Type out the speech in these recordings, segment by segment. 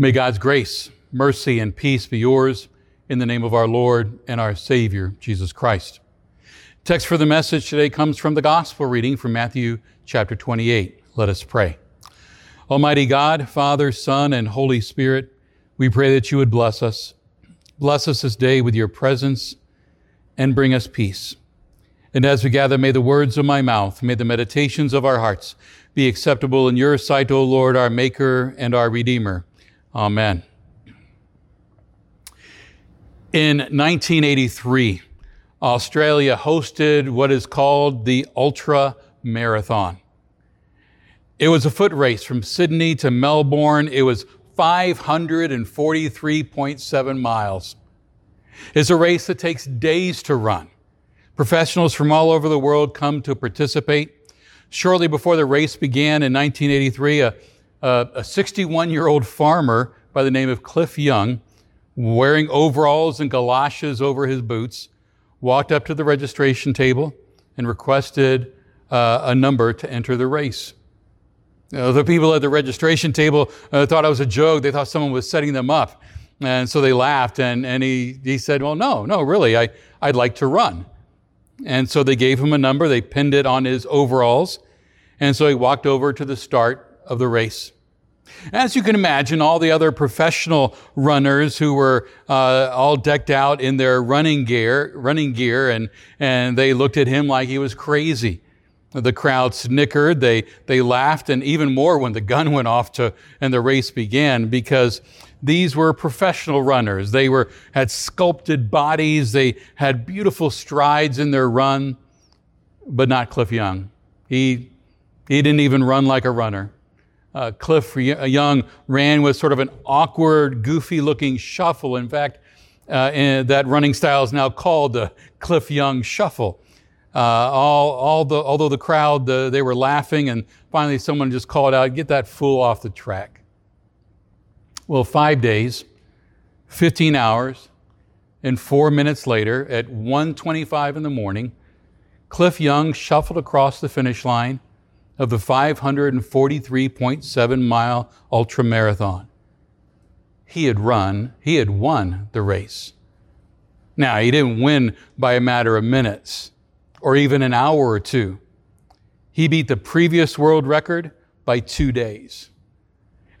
May God's grace, mercy, and peace be yours in the name of our Lord and our Savior, Jesus Christ. Text for the message today comes from the gospel reading from Matthew chapter 28. Let us pray. Almighty God, Father, Son, and Holy Spirit, we pray that you would bless us. Bless us this day with your presence and bring us peace. And as we gather, may the words of my mouth, may the meditations of our hearts be acceptable in your sight, O Lord, our Maker and our Redeemer. Amen. In 1983, Australia hosted what is called the Ultra Marathon. It was a foot race from Sydney to Melbourne. It was 543.7 miles. It's a race that takes days to run. Professionals from all over the world come to participate. Shortly before the race began in 1983, a, a 61 year old farmer by the name of Cliff Young, wearing overalls and galoshes over his boots, walked up to the registration table and requested uh, a number to enter the race. the people at the registration table uh, thought it was a joke. They thought someone was setting them up. And so they laughed, and, and he, he said, Well, no, no, really, I, I'd like to run. And so they gave him a number, they pinned it on his overalls, and so he walked over to the start of the race. As you can imagine, all the other professional runners who were uh, all decked out in their running gear, running gear, and, and they looked at him like he was crazy. The crowd snickered, they, they laughed, and even more when the gun went off to, and the race began because these were professional runners. They were, had sculpted bodies, they had beautiful strides in their run, but not Cliff Young. He, he didn't even run like a runner. Uh, Cliff Young ran with sort of an awkward, goofy looking shuffle. In fact, uh, that running style is now called the Cliff Young Shuffle. Uh, all, all the, although the crowd, the, they were laughing, and finally someone just called out, Get that fool off the track. Well, five days, 15 hours, and four minutes later, at 1:25 in the morning, Cliff Young shuffled across the finish line of the 543.7 mile ultra marathon. He had run, he had won the race. Now, he didn't win by a matter of minutes or even an hour or two. He beat the previous world record by two days.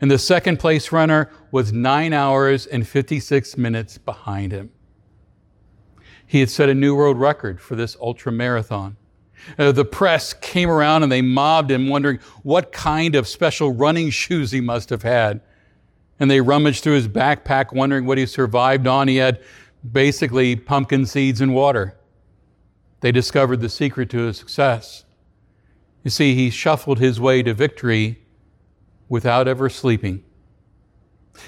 And the second place runner was nine hours and 56 minutes behind him. He had set a new world record for this ultra marathon. Uh, the press came around and they mobbed him, wondering what kind of special running shoes he must have had. And they rummaged through his backpack, wondering what he survived on. He had basically pumpkin seeds and water. They discovered the secret to his success. You see, he shuffled his way to victory without ever sleeping.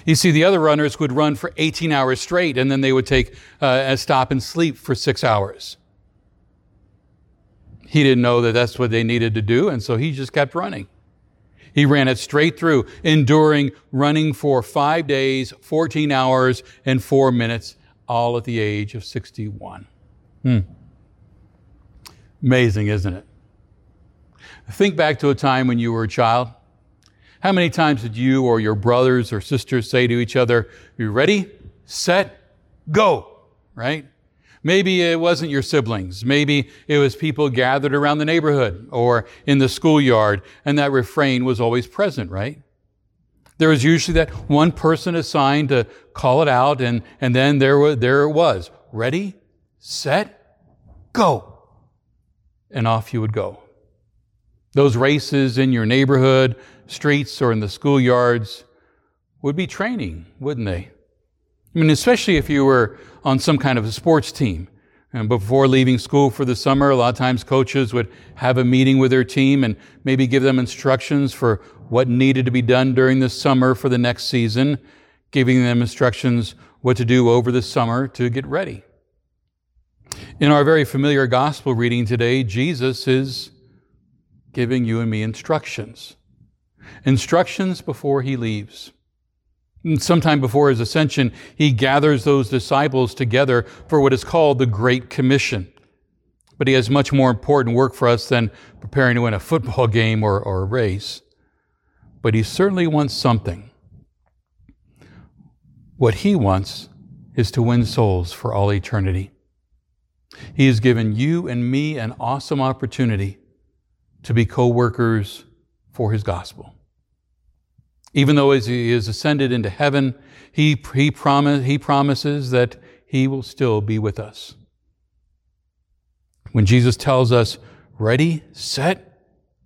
You see, the other runners would run for 18 hours straight and then they would take uh, a stop and sleep for six hours. He didn't know that that's what they needed to do, and so he just kept running. He ran it straight through, enduring running for five days, 14 hours, and four minutes, all at the age of 61. Hmm. Amazing, isn't it? Think back to a time when you were a child. How many times did you or your brothers or sisters say to each other, You ready, set, go? Right? Maybe it wasn't your siblings. Maybe it was people gathered around the neighborhood or in the schoolyard, and that refrain was always present, right? There was usually that one person assigned to call it out, and, and then there, was, there it was. Ready, set, go. And off you would go. Those races in your neighborhood, streets or in the schoolyards would be training, wouldn't they? I mean, especially if you were on some kind of a sports team. And before leaving school for the summer, a lot of times coaches would have a meeting with their team and maybe give them instructions for what needed to be done during the summer for the next season, giving them instructions what to do over the summer to get ready. In our very familiar gospel reading today, Jesus is giving you and me instructions instructions before he leaves. Sometime before his ascension, he gathers those disciples together for what is called the Great Commission. But he has much more important work for us than preparing to win a football game or, or a race. But he certainly wants something. What he wants is to win souls for all eternity. He has given you and me an awesome opportunity to be co workers for his gospel. Even though as he is ascended into heaven, he, he, promise, he promises that he will still be with us. When Jesus tells us, ready, set,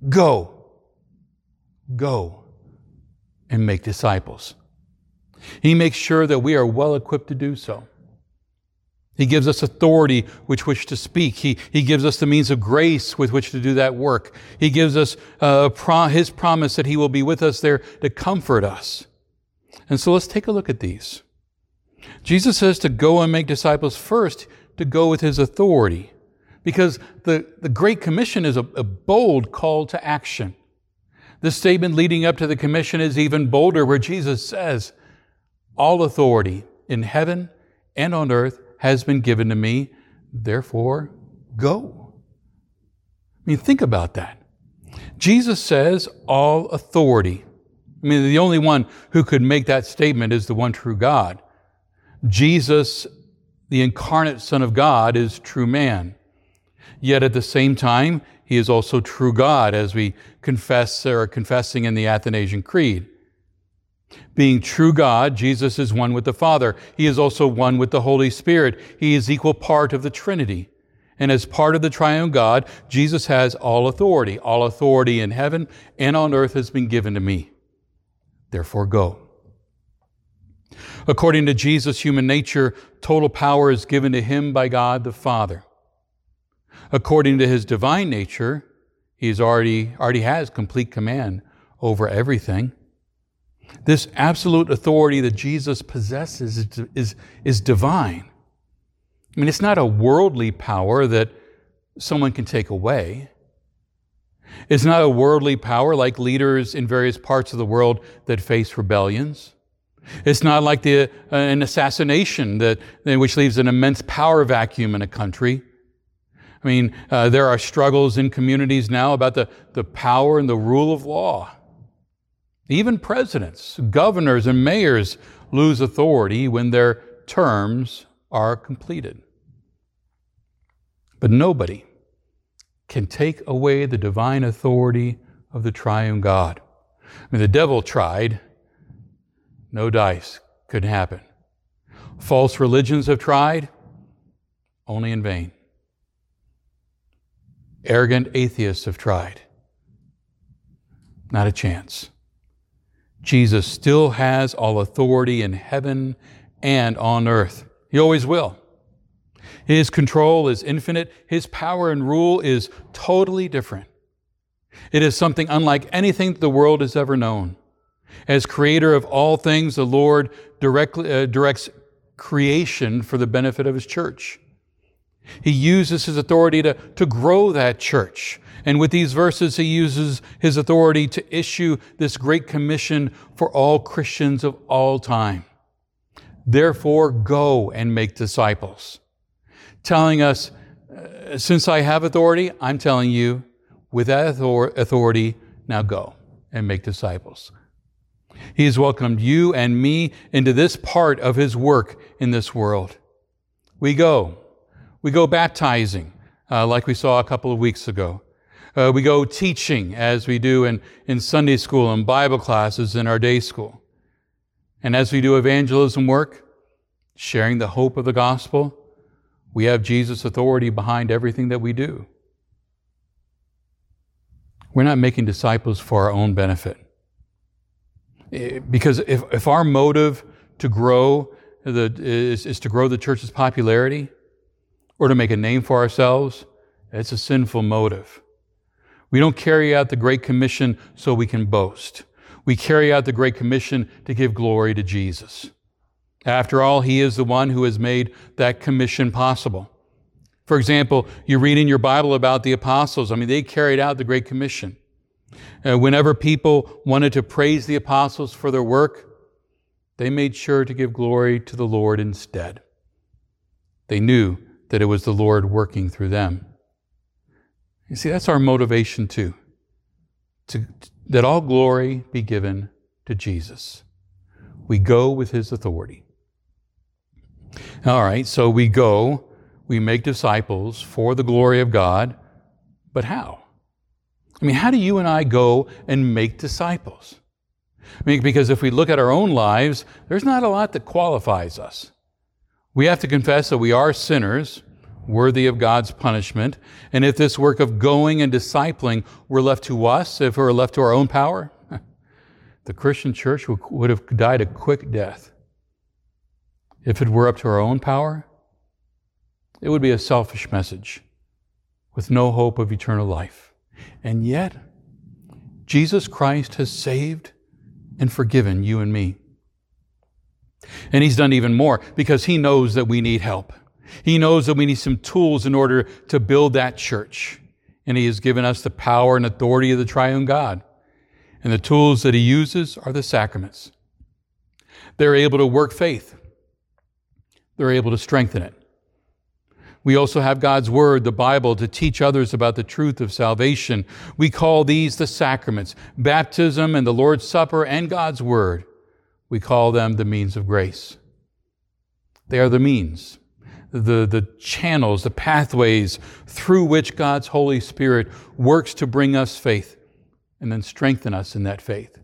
go, go and make disciples. He makes sure that we are well equipped to do so. He gives us authority with which to speak. He, he gives us the means of grace with which to do that work. He gives us uh, pro- His promise that He will be with us there to comfort us. And so let's take a look at these. Jesus says to go and make disciples first, to go with His authority. Because the, the Great Commission is a, a bold call to action. The statement leading up to the commission is even bolder, where Jesus says, All authority in heaven and on earth has been given to me, therefore go. I mean, think about that. Jesus says, All authority. I mean, the only one who could make that statement is the one true God. Jesus, the incarnate Son of God, is true man. Yet at the same time, he is also true God, as we confess or are confessing in the Athanasian Creed. Being true God, Jesus is one with the Father. He is also one with the Holy Spirit. He is equal part of the Trinity. And as part of the triune God, Jesus has all authority. All authority in heaven and on earth has been given to me. Therefore, go. According to Jesus' human nature, total power is given to him by God the Father. According to his divine nature, he's already, already has complete command over everything. This absolute authority that Jesus possesses is, is, is divine. I mean, it's not a worldly power that someone can take away. It's not a worldly power like leaders in various parts of the world that face rebellions. It's not like the, uh, an assassination that, which leaves an immense power vacuum in a country. I mean, uh, there are struggles in communities now about the, the power and the rule of law. Even presidents, governors, and mayors lose authority when their terms are completed. But nobody can take away the divine authority of the triune God. I mean, the devil tried, no dice, couldn't happen. False religions have tried, only in vain. Arrogant atheists have tried, not a chance. Jesus still has all authority in heaven and on earth. He always will. His control is infinite. His power and rule is totally different. It is something unlike anything the world has ever known. As creator of all things, the Lord directly, uh, directs creation for the benefit of His church. He uses His authority to, to grow that church, and with these verses, he uses his authority to issue this great commission for all Christians of all time. Therefore, go and make disciples. Telling us, uh, since I have authority, I'm telling you, with that authority, now go and make disciples. He has welcomed you and me into this part of his work in this world. We go. We go baptizing, uh, like we saw a couple of weeks ago. Uh, we go teaching as we do in, in Sunday school and Bible classes in our day school. And as we do evangelism work, sharing the hope of the gospel, we have Jesus' authority behind everything that we do. We're not making disciples for our own benefit. Eh, because if, if our motive to grow the, is, is to grow the church's popularity or to make a name for ourselves, it's a sinful motive. We don't carry out the Great Commission so we can boast. We carry out the Great Commission to give glory to Jesus. After all, He is the one who has made that commission possible. For example, you read in your Bible about the apostles. I mean, they carried out the Great Commission. Uh, whenever people wanted to praise the apostles for their work, they made sure to give glory to the Lord instead. They knew that it was the Lord working through them. You see, that's our motivation too. To, that all glory be given to Jesus. We go with his authority. All right, so we go, we make disciples for the glory of God, but how? I mean, how do you and I go and make disciples? I mean, because if we look at our own lives, there's not a lot that qualifies us. We have to confess that we are sinners, worthy of God's punishment. And if this work of going and discipling were left to us, if it were left to our own power, the Christian church would have died a quick death. If it were up to our own power, it would be a selfish message with no hope of eternal life. And yet, Jesus Christ has saved and forgiven you and me. And He's done even more because He knows that we need help. He knows that we need some tools in order to build that church. And He has given us the power and authority of the triune God. And the tools that He uses are the sacraments. They're able to work faith, they're able to strengthen it. We also have God's Word, the Bible, to teach others about the truth of salvation. We call these the sacraments baptism and the Lord's Supper and God's Word. We call them the means of grace. They are the means, the, the channels, the pathways through which God's Holy Spirit works to bring us faith and then strengthen us in that faith.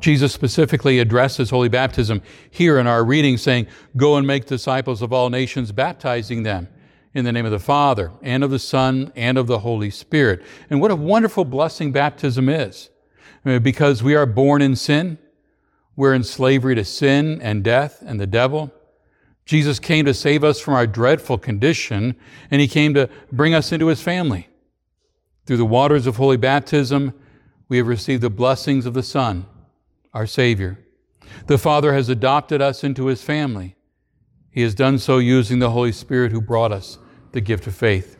Jesus specifically addresses holy baptism here in our reading, saying, Go and make disciples of all nations, baptizing them in the name of the Father, and of the Son, and of the Holy Spirit. And what a wonderful blessing baptism is. Because we are born in sin, we're in slavery to sin and death and the devil. Jesus came to save us from our dreadful condition, and He came to bring us into His family. Through the waters of holy baptism, we have received the blessings of the Son our Savior. The Father has adopted us into His family. He has done so using the Holy Spirit who brought us the gift of faith.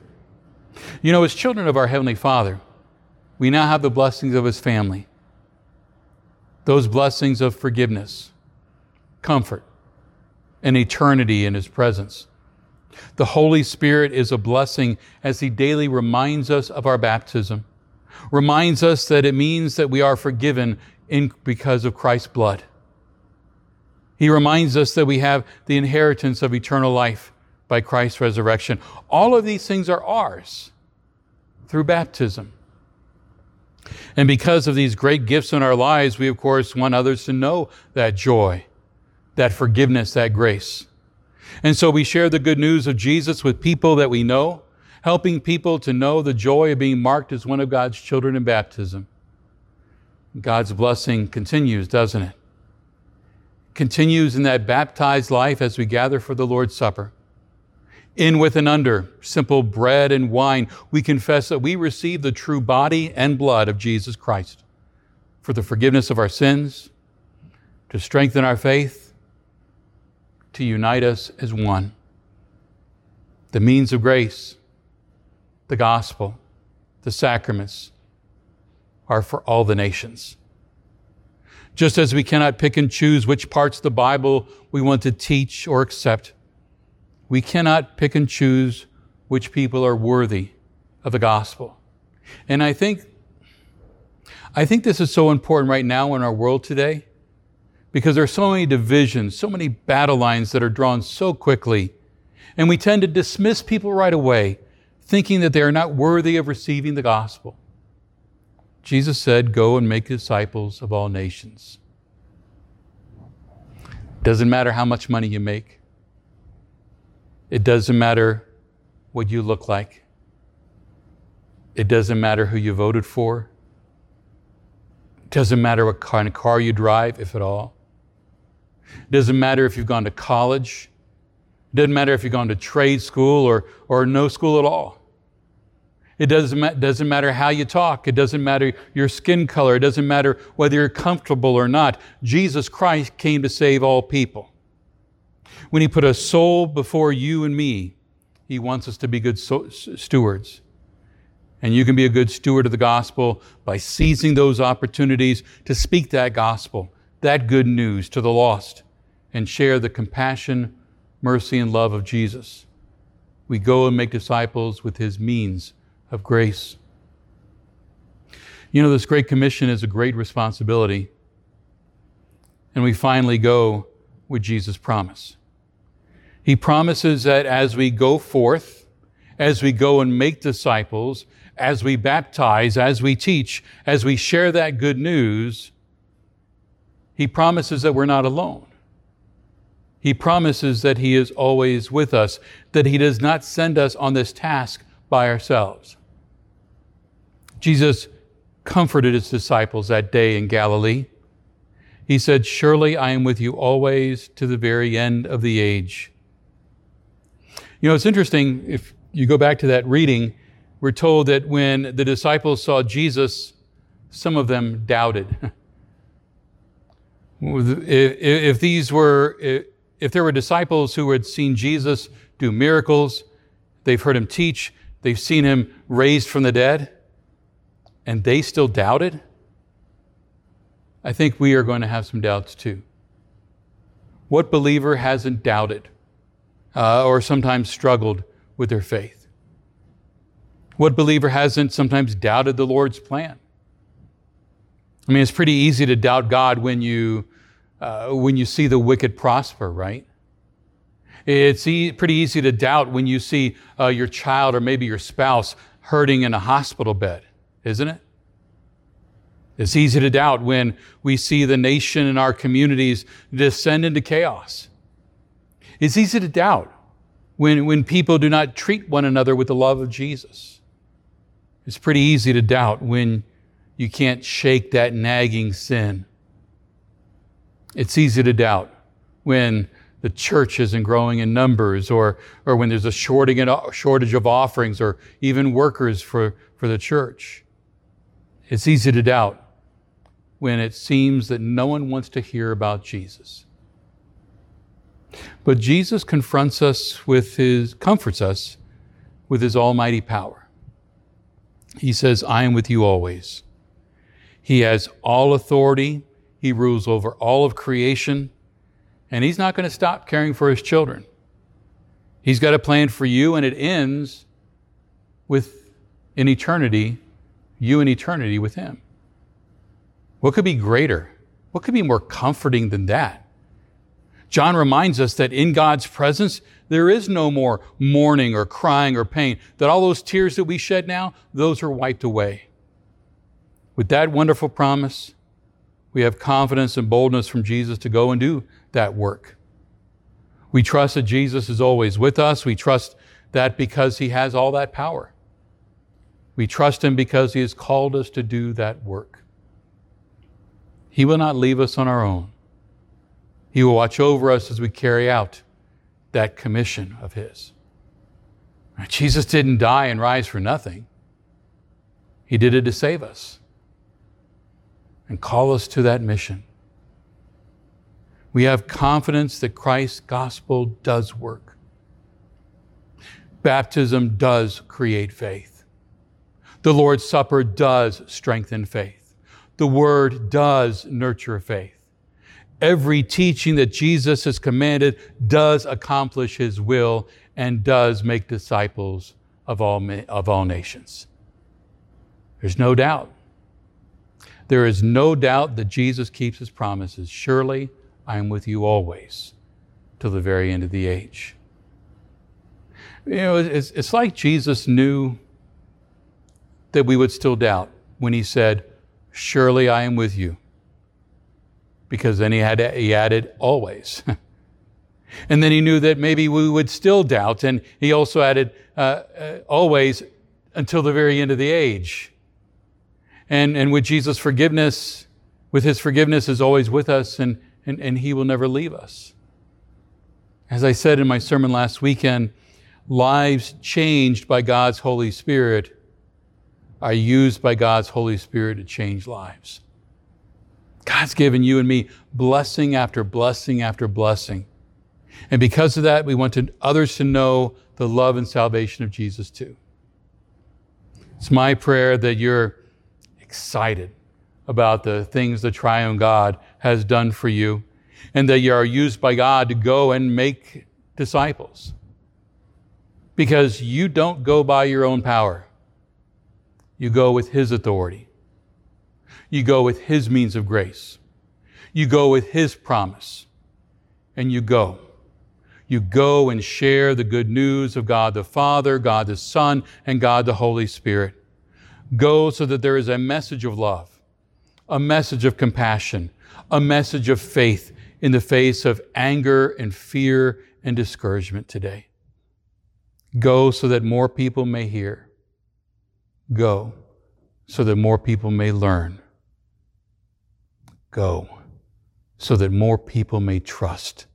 You know, as children of our Heavenly Father, we now have the blessings of His family. Those blessings of forgiveness, comfort, and eternity in His presence. The Holy Spirit is a blessing as He daily reminds us of our baptism, reminds us that it means that we are forgiven in, because of Christ's blood. He reminds us that we have the inheritance of eternal life by Christ's resurrection. All of these things are ours through baptism. And because of these great gifts in our lives, we of course want others to know that joy, that forgiveness, that grace. And so we share the good news of Jesus with people that we know, helping people to know the joy of being marked as one of God's children in baptism. God's blessing continues, doesn't it? Continues in that baptized life as we gather for the Lord's Supper. In with and under, simple bread and wine, we confess that we receive the true body and blood of Jesus Christ for the forgiveness of our sins, to strengthen our faith, to unite us as one. The means of grace, the gospel, the sacraments, are for all the nations. Just as we cannot pick and choose which parts of the Bible we want to teach or accept, we cannot pick and choose which people are worthy of the gospel. And I think, I think this is so important right now in our world today because there are so many divisions, so many battle lines that are drawn so quickly. And we tend to dismiss people right away, thinking that they are not worthy of receiving the gospel. Jesus said, Go and make disciples of all nations. Doesn't matter how much money you make. It doesn't matter what you look like. It doesn't matter who you voted for. It doesn't matter what kind of car you drive, if at all. It doesn't matter if you've gone to college. It doesn't matter if you've gone to trade school or, or no school at all. It doesn't, doesn't matter how you talk. It doesn't matter your skin color. It doesn't matter whether you're comfortable or not. Jesus Christ came to save all people. When He put a soul before you and me, He wants us to be good so- stewards. And you can be a good steward of the gospel by seizing those opportunities to speak that gospel, that good news to the lost, and share the compassion, mercy, and love of Jesus. We go and make disciples with His means of grace. You know, this Great Commission is a great responsibility. And we finally go with Jesus' promise. He promises that as we go forth, as we go and make disciples, as we baptize, as we teach, as we share that good news, He promises that we're not alone. He promises that He is always with us, that He does not send us on this task by ourselves. Jesus comforted His disciples that day in Galilee. He said, Surely I am with you always to the very end of the age. You know, it's interesting, if you go back to that reading, we're told that when the disciples saw Jesus, some of them doubted. if, these were, if there were disciples who had seen Jesus do miracles, they've heard him teach, they've seen him raised from the dead, and they still doubted, I think we are going to have some doubts too. What believer hasn't doubted uh, or sometimes struggled with their faith? What believer hasn't sometimes doubted the Lord's plan? I mean, it's pretty easy to doubt God when you uh, when you see the wicked prosper, right? It's e- pretty easy to doubt when you see uh, your child or maybe your spouse hurting in a hospital bed, isn't it? It's easy to doubt when we see the nation and our communities descend into chaos. It's easy to doubt when, when people do not treat one another with the love of Jesus. It's pretty easy to doubt when you can't shake that nagging sin it's easy to doubt when the church isn't growing in numbers or, or when there's a shortage of offerings or even workers for, for the church. It's easy to doubt when it seems that no one wants to hear about Jesus. But Jesus confronts us with his, comforts us with his almighty power. He says, I am with you always. He has all authority he rules over all of creation, and He's not going to stop caring for His children. He's got a plan for you, and it ends with in eternity, you in eternity with Him. What could be greater? What could be more comforting than that? John reminds us that in God's presence, there is no more mourning or crying or pain, that all those tears that we shed now, those are wiped away. With that wonderful promise, we have confidence and boldness from Jesus to go and do that work. We trust that Jesus is always with us. We trust that because He has all that power. We trust Him because He has called us to do that work. He will not leave us on our own. He will watch over us as we carry out that commission of His. Jesus didn't die and rise for nothing, He did it to save us and call us to that mission. We have confidence that Christ's gospel does work. Baptism does create faith. The Lord's Supper does strengthen faith. The Word does nurture faith. Every teaching that Jesus has commanded does accomplish His will and does make disciples of all, of all nations. There's no doubt there is no doubt that Jesus keeps his promises. Surely I am with you always till the very end of the age. You know, it's, it's like Jesus knew that we would still doubt when he said, Surely I am with you. Because then he, had, he added, always. and then he knew that maybe we would still doubt, and he also added, uh, uh, always until the very end of the age. And, and with Jesus' forgiveness, with his forgiveness is always with us, and, and, and he will never leave us. As I said in my sermon last weekend, lives changed by God's Holy Spirit are used by God's Holy Spirit to change lives. God's given you and me blessing after blessing after blessing. And because of that, we want to, others to know the love and salvation of Jesus too. It's my prayer that you're excited about the things the triune God has done for you and that you are used by God to go and make disciples. Because you don't go by your own power, you go with His authority, you go with His means of grace, you go with His promise, and you go. You go and share the good news of God the Father, God the Son, and God the Holy Spirit. Go so that there is a message of love, a message of compassion, a message of faith in the face of anger and fear and discouragement today. Go so that more people may hear. Go so that more people may learn. Go so that more people may trust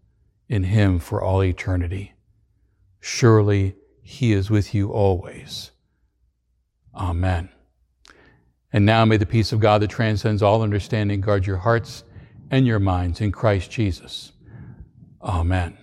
in Him for all eternity. Surely He is with you always. Amen. And now may the peace of God that transcends all understanding guard your hearts and your minds in Christ Jesus. Amen.